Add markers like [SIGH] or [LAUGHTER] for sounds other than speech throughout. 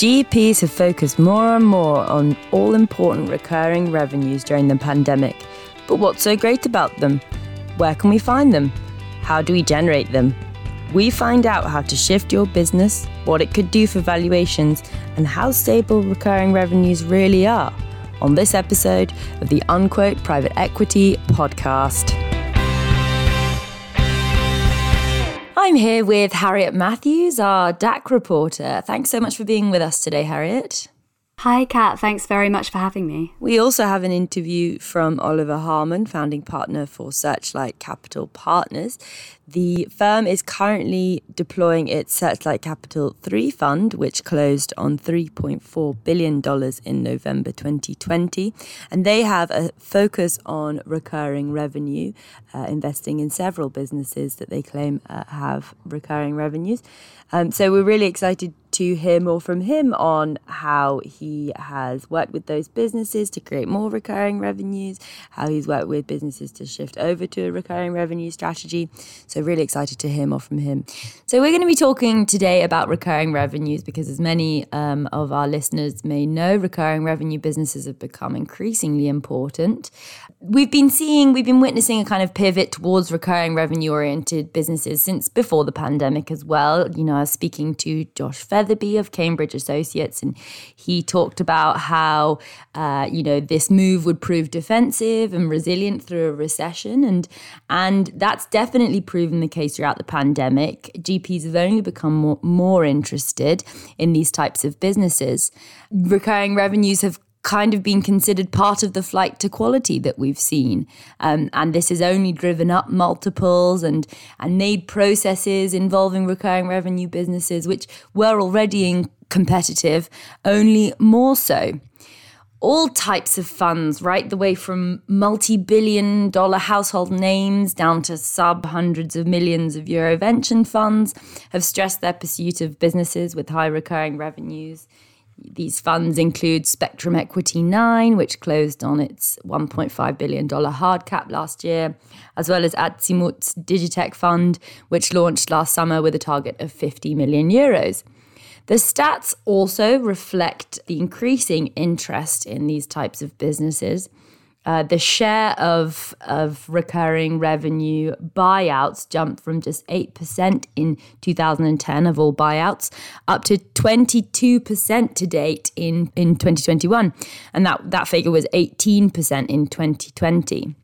GPs have focused more and more on all important recurring revenues during the pandemic. But what's so great about them? Where can we find them? How do we generate them? We find out how to shift your business, what it could do for valuations, and how stable recurring revenues really are on this episode of the Unquote Private Equity Podcast. I'm here with Harriet Matthews, our DACH reporter. Thanks so much for being with us today, Harriet. Hi, Kat. Thanks very much for having me. We also have an interview from Oliver Haarmann, founding partner for Searchlight Capital Partners. The firm is currently deploying its Searchlight Capital 3 fund, which closed on $3.4 billion in November 2020. And they have a focus on recurring revenue, uh, investing in several businesses that they claim uh, have recurring revenues. Um, so we're really excited to hear more from him on how he has worked with those businesses to create more recurring revenues, how he's worked with businesses to shift over to a recurring revenue strategy. So, really excited to hear more from him. So, we're going to be talking today about recurring revenues because, as many um, of our listeners may know, recurring revenue businesses have become increasingly important. We've been seeing, we've been witnessing a kind of pivot towards recurring revenue oriented businesses since before the pandemic as well. You know, I was speaking to Josh Featherby of Cambridge Associates, and he talked about how uh, you know this move would prove defensive and resilient through a recession, and and that's definitely proven the case throughout the pandemic. GPs have only become more, more interested in these types of businesses. Recurring revenues have kind of been considered part of the flight to quality that we've seen. Um, and this has only driven up multiples and, and made processes involving recurring revenue businesses, which were already competitive, only more so. All types of funds, right the way from multi billion dollar household names down to sub hundreds of millions of euro venture funds, have stressed their pursuit of businesses with high recurring revenues these funds include Spectrum Equity 9, which closed on its $1.5 billion hard cap last year, as well as Azimut's Digitech Fund, which launched last summer with a target of 50 million euros. The stats also reflect the increasing interest in these types of businesses. Uh, the share of of recurring revenue buyouts jumped from just 8% in 2010 of all buyouts up to 22% to date in, in 2021 and that that figure was 18% in 2020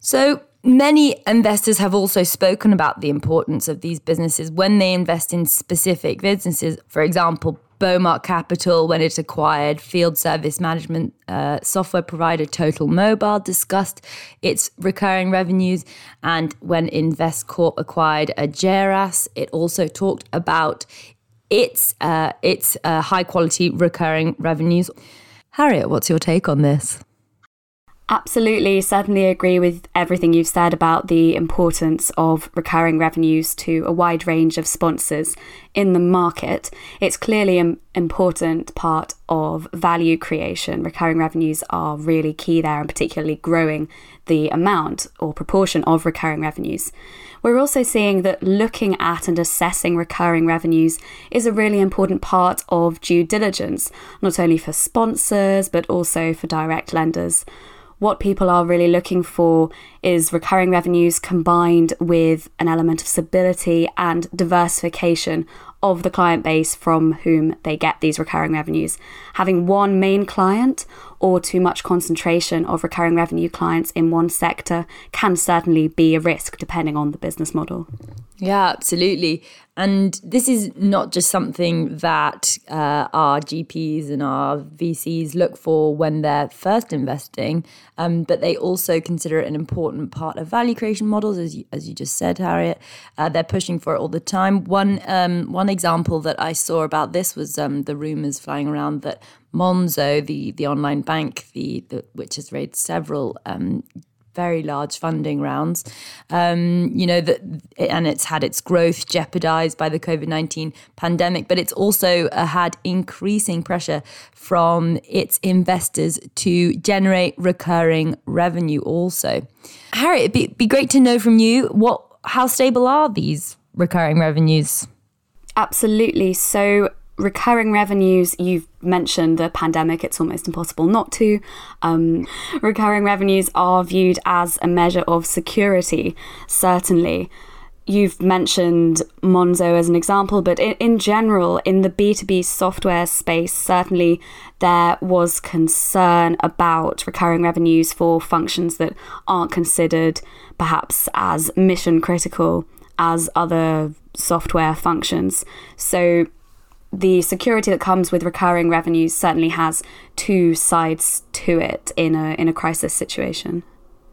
so Many investors have also spoken about the importance of these businesses when they invest in specific businesses. For example, Bowmark Capital, when it acquired field service management uh, software provider Total Mobile, discussed its recurring revenues. And when Investcorp acquired Ageras, it also talked about its, uh, its uh, high quality recurring revenues. Harriet, what's your take on this? Absolutely, certainly agree with everything you've said about the importance of recurring revenues to a wide range of sponsors in the market. It's clearly an important part of value creation. Recurring revenues are really key there, and particularly growing the amount or proportion of recurring revenues. We're also seeing that looking at and assessing recurring revenues is a really important part of due diligence, not only for sponsors, but also for direct lenders what people are really looking for is recurring revenues combined with an element of stability and diversification of the client base from whom they get these recurring revenues. Having one main client or too much concentration of recurring revenue clients in one sector can certainly be a risk depending on the business model. Yeah, absolutely. And this is not just something that uh, our GPs and our VCs look for when they're first investing, um, but they also consider it an important part of value creation models, as you, as you just said, Harriet. Uh, they're pushing for it all the time. One um, one example that I saw about this was um, the rumors flying around that Monzo, the the online bank, the, the which has raised several um, very large funding rounds. Um, you know that, and it's had its growth jeopardized by the COVID nineteen pandemic, but it's also uh, had increasing pressure from its investors to generate recurring revenue. Also, Harry, it'd be, be great to know from you what how stable are these recurring revenues? Absolutely. So recurring revenues, you've mentioned the pandemic, it's almost impossible not to. Um, recurring revenues are viewed as a measure of security, certainly. You've mentioned Monzo as an example, but in, in general, in the B2B software space, certainly there was concern about recurring revenues for functions that aren't considered perhaps as mission critical as other software functions. So the security that comes with recurring revenues certainly has two sides to it in a in a crisis situation.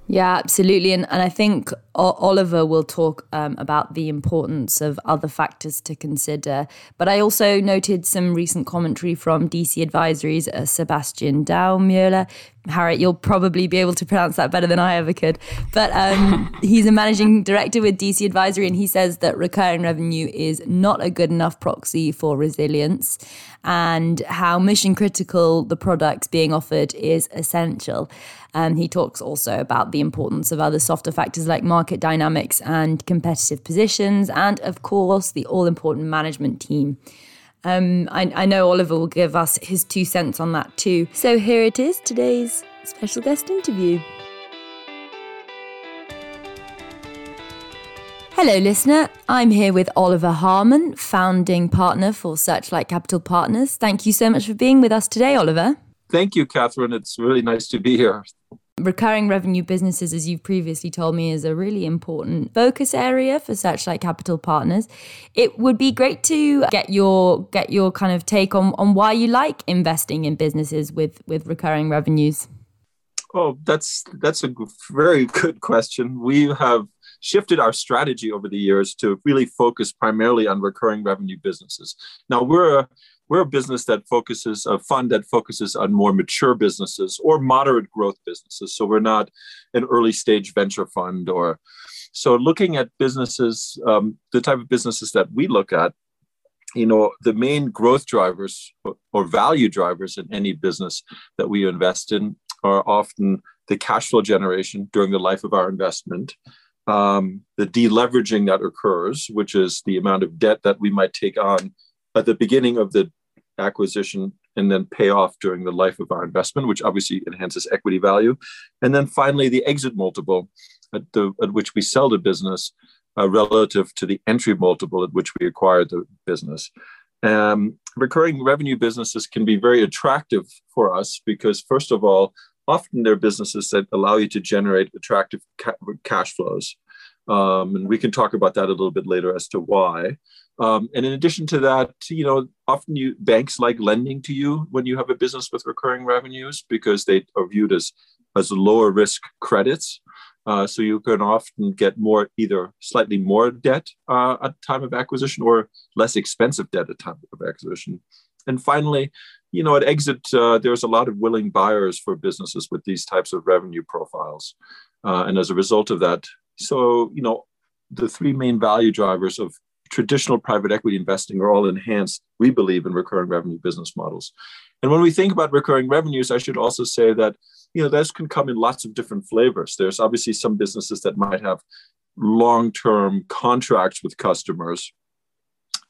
Yeah, absolutely. And, and I think Oliver will talk um, about the importance of other factors to consider. But I also noted some recent commentary from DC Advisory's uh, Sebastian Daumüller. Harriet, you'll probably be able to pronounce that better than I ever could. But um, [LAUGHS] he's a managing director with DC Advisory, and he says that recurring revenue is not a good enough proxy for resilience and how mission critical the products being offered is essential. And he talks also about the importance of other softer factors like market dynamics and competitive positions, and of course, the all important management team. Um, I, I know Oliver will give us his two cents on that too. So here it is today's special guest interview. Hello, listener. I'm here with Oliver Haarmann, founding partner for Searchlight Capital Partners. Thank you so much for being with us today, Oliver. Thank you, Katharine. It's really nice to be here. Recurring revenue businesses, as you've previously told me, is a really important focus area for Searchlight Capital Partners. It would be great to get your get your kind of take on, on why you like investing in businesses with with recurring revenues. Oh, that's that's a very good question. We have shifted our strategy over the years to really focus primarily on recurring revenue businesses. Now we're we're a business that focuses a fund that focuses on more mature businesses or moderate growth businesses. So we're not an early stage venture fund or so looking at businesses um, the type of businesses that we look at you know the main growth drivers or value drivers in any business that we invest in are often the cash flow generation during the life of our investment um, the deleveraging that occurs which is the amount of debt that we might take on at the beginning of the acquisition and then pay off during the life of our investment, which obviously enhances equity value. And then finally, the exit multiple at, the, at which we sell the business uh, relative to the entry multiple at which we acquired the business. Um, recurring revenue businesses can be very attractive for us because, first of all, often they're businesses that allow you to generate attractive ca- cash flows. Um, and we can talk about that a little bit later as to why. Um, and in addition to that, you know, often you banks like lending to you when you have a business with recurring revenues because they are viewed as as lower risk credits. Uh, so you can often get more, either slightly more debt uh, at time of acquisition or less expensive debt at time of acquisition. And finally, you know, at exit, uh, there's a lot of willing buyers for businesses with these types of revenue profiles. Uh, and as a result of that, so you know, the three main value drivers of traditional private equity investing are all enhanced, we believe, in recurring revenue business models. And when we think about recurring revenues, I should also say that you know those can come in lots of different flavors. There's obviously some businesses that might have long-term contracts with customers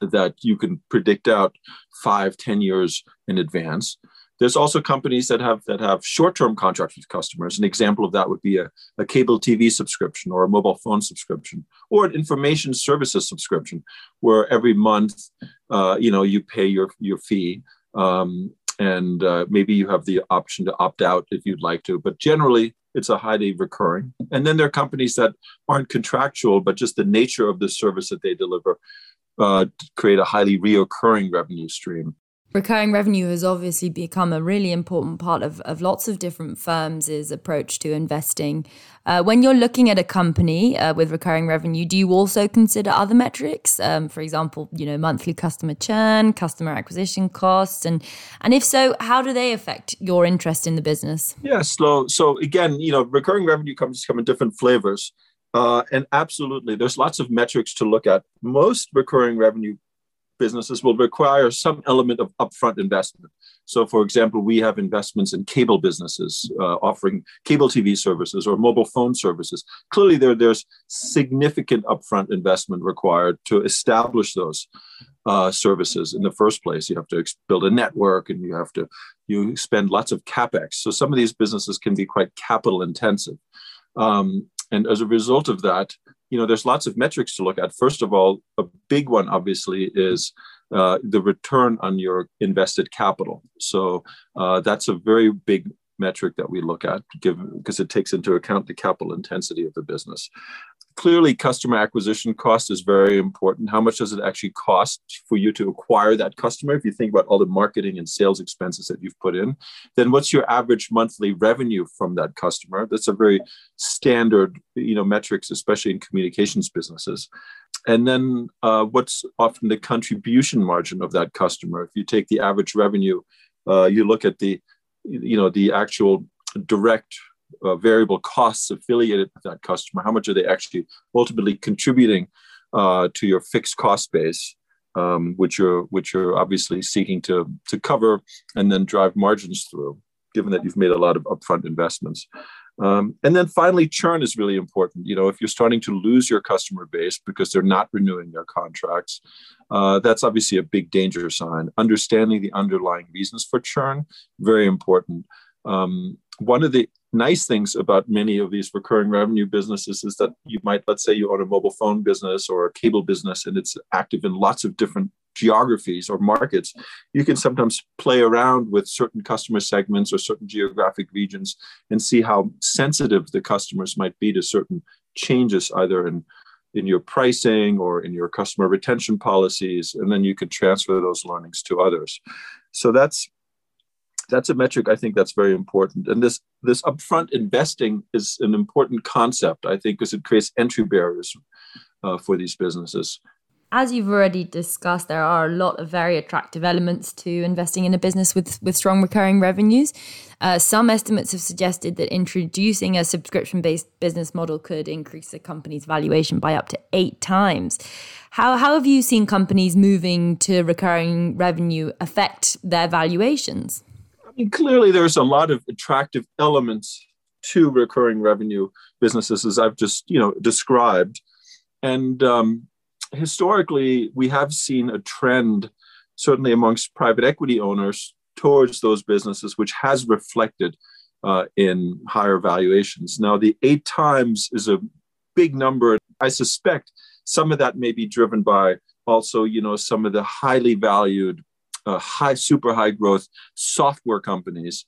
that you can predict out five, ten years in advance. There's also companies that have that have short-term contracts with customers. An example of that would be a, a cable TV subscription or a mobile phone subscription or an information services subscription, where every month, uh, you know, you pay your your fee, um, and uh, maybe you have the option to opt out if you'd like to. But generally, it's a highly recurring. And then there are companies that aren't contractual, but just the nature of the service that they deliver uh, create a highly reoccurring revenue stream recurring revenue has obviously become a really important part of, of lots of different firms' approach to investing. Uh, when you're looking at a company uh, with recurring revenue, do you also consider other metrics? Um, for example, you know, monthly customer churn, customer acquisition costs, and and if so, how do they affect your interest in the business? Yes, so so again, you know, recurring revenue comes come in different flavors. Uh, and absolutely, there's lots of metrics to look at. Most recurring revenue businesses will require some element of upfront investment. So, for example, we have investments in cable businesses uh, offering cable TV services or mobile phone services. Clearly, there, there's significant upfront investment required to establish those uh, services in the first place. You have to build a network, and you have to you spend lots of capex. So, some of these businesses can be quite capital intensive. Um, and as a result of that, you know, there's lots of metrics to look at. First of all, a big one obviously is uh, the return on your invested capital. So uh, that's a very big metric that we look at, because it takes into account the capital intensity of the business clearly customer acquisition cost is very important. How much does it actually cost for you to acquire that customer? If you think about all the marketing and sales expenses that you've put in then what's your average monthly revenue from that customer? That's a very standard you know metrics especially in communications businesses. And then uh, what's often the contribution margin of that customer? If you take the average revenue uh, you look at the you know the actual direct uh, variable costs affiliated with that customer? How much are they actually ultimately contributing uh, to your fixed cost base, um, which you're which you're obviously seeking to to cover and then drive margins through, given that you've made a lot of upfront investments. Um, and then finally, churn is really important. You know, if you're starting to lose your customer base because they're not renewing their contracts, uh, that's obviously a big danger sign. Understanding the underlying reasons for churn, very important. Um, one of the nice things about many of these recurring revenue businesses is that you might, let's say, you own a mobile phone business or a cable business, and it's active in lots of different geographies or markets. You can sometimes play around with certain customer segments or certain geographic regions and see how sensitive the customers might be to certain changes, either in in your pricing or in your customer retention policies, and then you can transfer those learnings to others. So that's that's a metric I think that's very important. And this this upfront investing is an important concept, I think, because it creates entry barriers uh, for these businesses. As you've already discussed, there are a lot of very attractive elements to investing in a business with, with strong recurring revenues. Uh, some estimates have suggested that introducing a subscription based business model could increase a company's valuation by up to eight times. How, how have you seen companies moving to recurring revenue affect their valuations? Mean, clearly there's a lot of attractive elements to recurring revenue businesses, as I've just you know described, and um, historically we have seen a trend, certainly amongst private equity owners, towards those businesses, which has reflected uh, in higher valuations. Now, the eight times is a big number. I suspect some of that may be driven by also, you know, some of the highly valued uh, high, super high growth software companies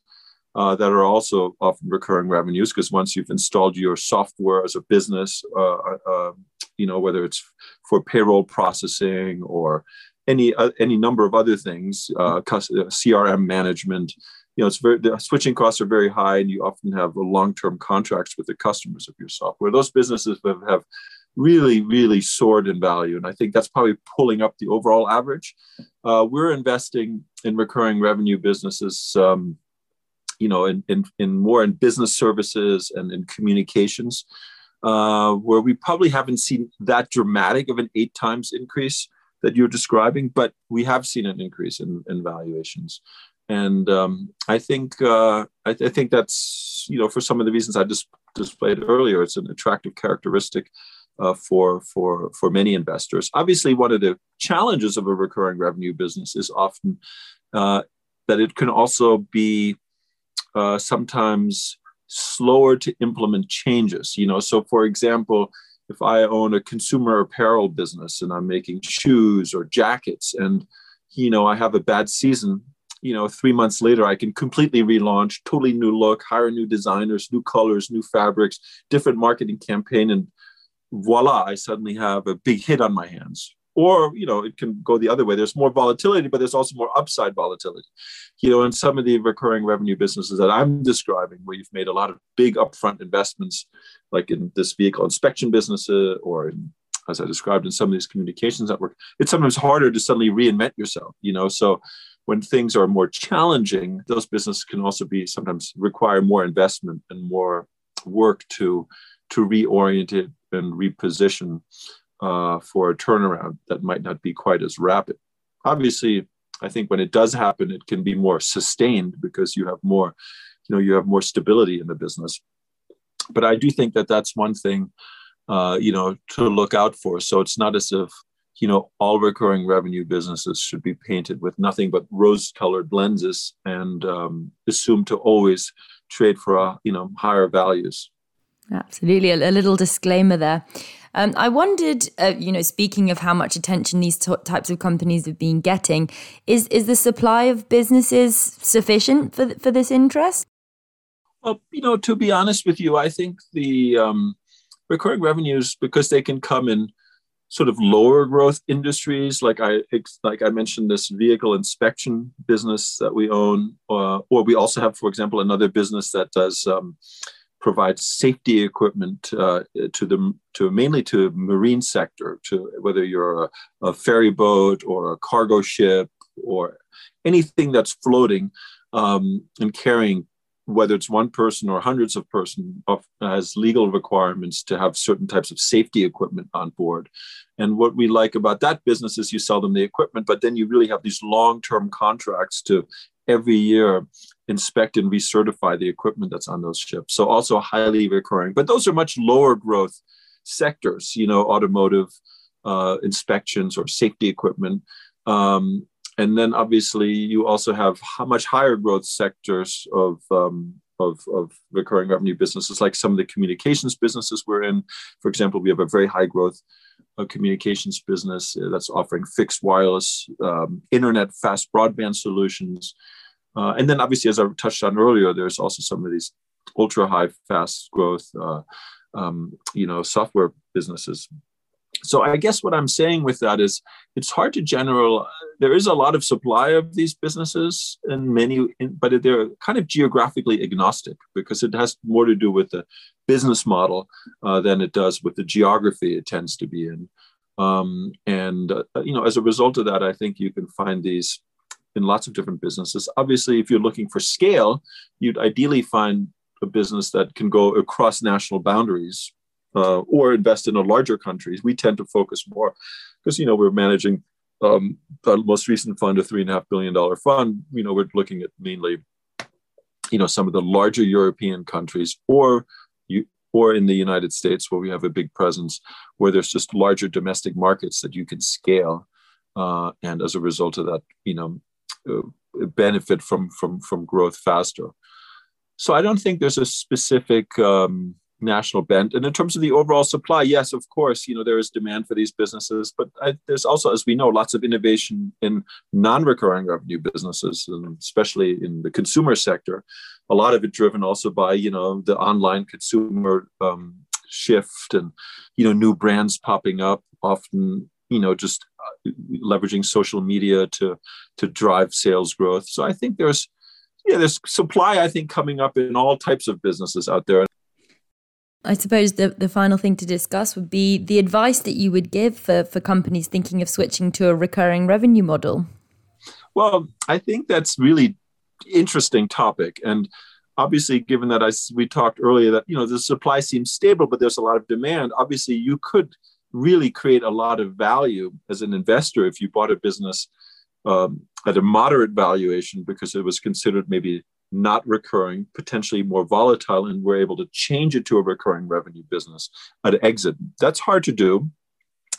uh, that are also often recurring revenues because once you've installed your software as a business, uh, uh, uh you know whether it's for payroll processing or any uh, any number of other things, CRM management. You know, it's very the switching costs are very high, and you often have long-term contracts with the customers of your software. Those businesses have, have really, really soared in value. And I think that's probably pulling up the overall average. Uh, we're investing in recurring revenue businesses, um, you know, in, in, in, more in business services and in communications, uh, where we probably haven't seen that dramatic of an eight times increase that you're describing, but we have seen an increase in, in valuations. And um, I think uh, I, I, think that's you know for some of the reasons I just displayed earlier, it's an attractive characteristic uh, for for for many investors. Obviously, one of the challenges of a recurring revenue business is often uh, that it can also be uh, sometimes slower to implement changes. You know, so for example, if I own a consumer apparel business and I'm making shoes or jackets, and you know I have a bad season, you know, three months later, I can completely relaunch, totally new look, hire new designers, new colors, new fabrics, different marketing campaign, and voila, I suddenly have a big hit on my hands. Or, you know, it can go the other way. There's more volatility, but there's also more upside volatility. You know, in some of the recurring revenue businesses that I'm describing, where you've made a lot of big upfront investments, like in this vehicle inspection business, uh, or in, as I described in some of these communications network, it's sometimes harder to suddenly reinvent yourself, you know. So when things are more challenging, those businesses can also be sometimes require more investment and more work to to reorient it and reposition uh, for a turnaround that might not be quite as rapid. obviously, I think when it does happen, it can be more sustained because you have more, you know, you have more stability in the business. But I do think that that's one thing, uh, you know, to look out for. So it's not as if you know all recurring revenue businesses should be painted with nothing but rose-colored lenses and um, assumed to always trade for uh, you know higher values. Absolutely, a, a little disclaimer there. Um, I wondered, uh, you know, speaking of how much attention these t- types of companies have been getting, is is the supply of businesses sufficient for for this interest? Well, you know, to be honest with you, I think the um, recurring revenues because they can come in sort of lower growth industries, like I like I mentioned, this vehicle inspection business that we own, uh, or we also have, for example, another business that does. Um, provides safety equipment uh, to the to mainly to marine sector to whether you're a, a, ferry boat or a cargo ship or anything that's floating um, and carrying whether it's one person or hundreds of person has legal requirements to have certain types of safety equipment on board. And what we like about that business is you sell them the equipment but then you really have these long-term contracts to every year inspect and recertify the equipment that's on those ships. So also highly recurring, but those are much lower growth sectors, you know, automotive uh, inspections or safety equipment. Um, and then obviously you also have much higher growth sectors of, um, of, of recurring revenue businesses, like some of the communications businesses we're in. For example, we have a very high growth uh, communications business that's offering fixed wireless, um, internet, fast broadband solutions. Uh, and then obviously, as I touched on earlier, there's also some of these ultra high fast growth, uh, um, you know, software businesses. So I guess what I'm saying with that is it's hard to general. There is a lot of supply of these businesses and many, but they're kind of geographically agnostic because it has more to do with the business model uh, than it does with the geography it tends to be in. Um, and uh, you know, as a result of that, I think you can find these in lots of different businesses. Obviously, if you're looking for scale, you'd ideally find a business that can go across national boundaries uh, or invest in a larger countries. We tend to focus more because you know we're managing um, the most recent fund, a three and a half billion dollar fund. You know we're looking at mainly you know some of the larger European countries or you or in the United States where we have a big presence, where there's just larger domestic markets that you can scale. Uh, and as a result of that, you know, benefit from from from growth faster. So I don't think there's a specific um, national bent. And in terms of the overall supply, yes, of course, you know there is demand for these businesses, but I, there's also, as we know, lots of innovation in non-recurring revenue businesses, and especially in the consumer sector. A lot of it driven also by you know the online consumer um, shift and you know new brands popping up, often you know just uh, leveraging social media to to drive sales growth. So I think there's yeah, there's supply I think coming up in all types of businesses out there. I suppose the, the final thing to discuss would be the advice that you would give for, for companies thinking of switching to a recurring revenue model. Well, I think that's really interesting topic. And obviously, given that I, we talked earlier that, you know, the supply seems stable, but there's a lot of demand, obviously you could really create a lot of value as an investor if you bought a business um, at a moderate valuation because it was considered maybe not recurring, potentially more volatile, and we're able to change it to a recurring revenue business at exit. That's hard to do.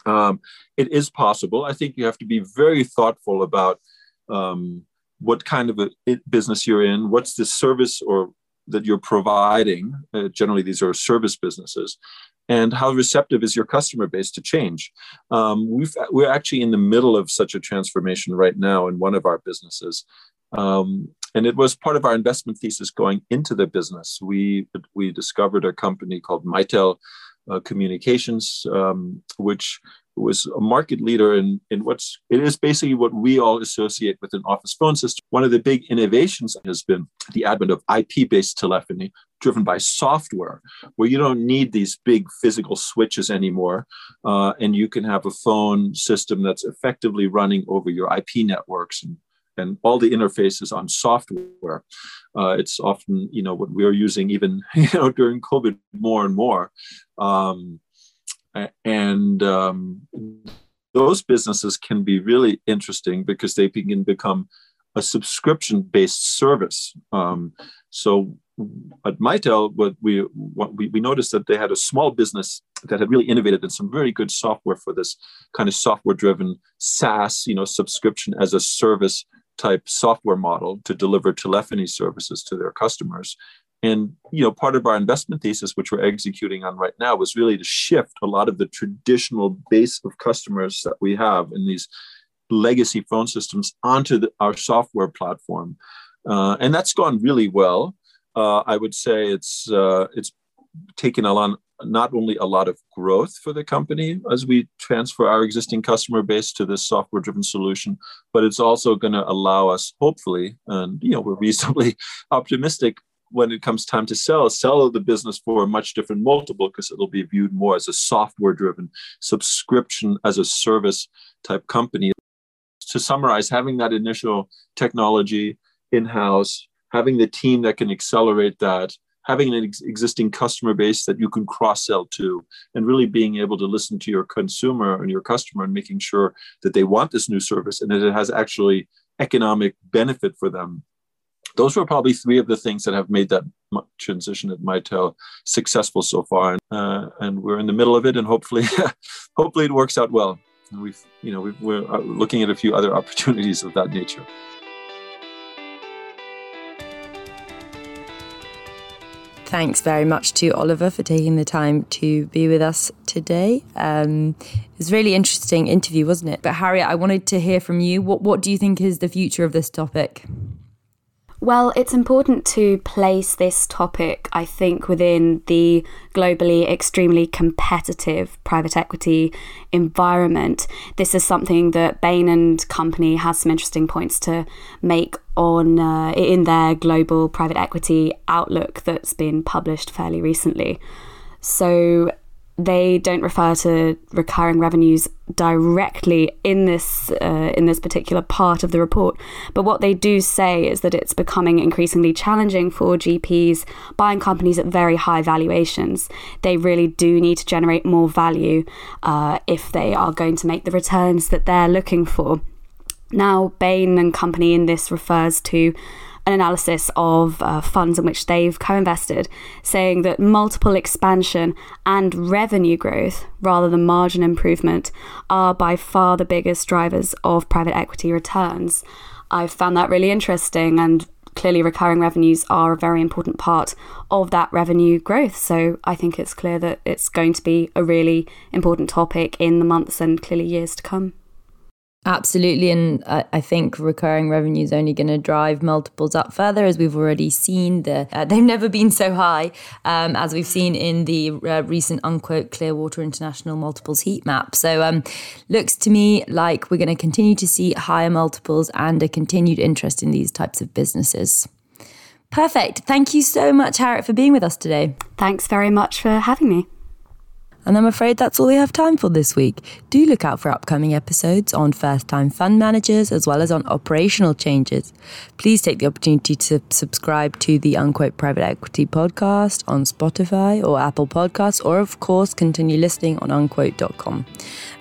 Um, it is possible. I think you have to be very thoughtful about um, what kind of a business you're in, what's the service or that you're providing. Uh, generally, these are service businesses, and how receptive is your customer base to change? Um, we are actually in the middle of such a transformation right now in one of our businesses. Um, and it was part of our investment thesis going into the business. We, we discovered a company called Mitel uh, Communications, um, which was a market leader in, in what's it is basically what we all associate with an office phone system. One of the big innovations has been the advent of IP-based telephony driven by software, where you don't need these big physical switches anymore, uh, and you can have a phone system that's effectively running over your IP networks and and all the interfaces on software. Uh, it's often, you know, what we're using even, [LAUGHS] you know, during COVID more and more. Um, and um, those businesses can be really interesting because they can become a subscription based service. Um, so at Mitel, what we, what we we noticed that they had a small business that had really innovated in some very good software for this kind of software driven SaaS, you know, subscription as a service type software model to deliver telephony services to their customers. And you know, part of our investment thesis, which we're executing on right now, was really to shift a lot of the traditional base of customers that we have in these legacy phone systems onto the, our software platform, uh, and that's gone really well. Uh, I would say it's uh, it's taken a lot, not only a lot of growth for the company as we transfer our existing customer base to this software-driven solution, but it's also going to allow us, hopefully, and you know, we're reasonably [LAUGHS] optimistic when it comes time to sell, sell the business for a much different multiple because it'll be viewed more as a software-driven subscription as a service type company. To summarize, having that initial technology in-house, having the team that can accelerate that, having an ex- existing customer base that you can cross sell to, and really being able to listen to your consumer and your customer and making sure that they want this new service and that it has actually economic benefit for them. Those were probably three of the things that have made that transition at Mitel successful so far, uh, and we're in the middle of it, and hopefully, [LAUGHS] hopefully it works out well. And we've, you know, we are uh, looking at a few other [LAUGHS] opportunities of that nature. Thanks very much to Oliver for taking the time to be with us today. Um, it was a really interesting interview, wasn't it? But Harriet, I wanted to hear from you. What what do you think is the future of this topic? Well, it's important to place this topic, I think, within the globally extremely competitive private equity environment. This is something that Bain and Company has some interesting points to make on uh, in their global private equity outlook that's been published fairly recently. So they don't refer to recurring revenues directly in this uh, in this particular part of the report. But what they do say is that it's becoming increasingly challenging for GPs buying companies at very high valuations. They really do need to generate more value uh, if they are going to make the returns that they're looking for. Now Bain and company in this refers to an analysis of uh, funds in which they've co invested, saying that multiple expansion and revenue growth, rather than margin improvement, are by far the biggest drivers of private equity returns. I've found that really interesting and clearly recurring revenues are a very important part of that revenue growth. So I think it's clear that it's going to be a really important topic in the months and clearly years to come. Absolutely. And I, think recurring revenue is only going to drive multiples up further, as we've already seen. The, uh, [LAUGHS] they've never been so high, um, as we've seen in the uh, recent unquote Clearwater International multiples heat map. So um, looks to me like we're going to continue to see higher multiples and a continued interest in these types of businesses. Perfect. Thank you so much, Harriet, for being with us today. Thanks very much for having me. And I'm afraid that's all we have time for this week. Do look out for upcoming episodes on first time fund managers as well as on operational changes. Please take the opportunity to subscribe to the Unquote Private Equity podcast on Spotify or Apple Podcasts, or of course, continue listening on unquote.com.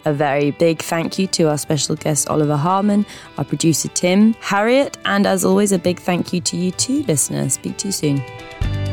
A very big thank you to our special guest Oliver Haarmann, our producer Tim, Harriet, and as always, a big thank you to you too, listeners. Speak to you soon.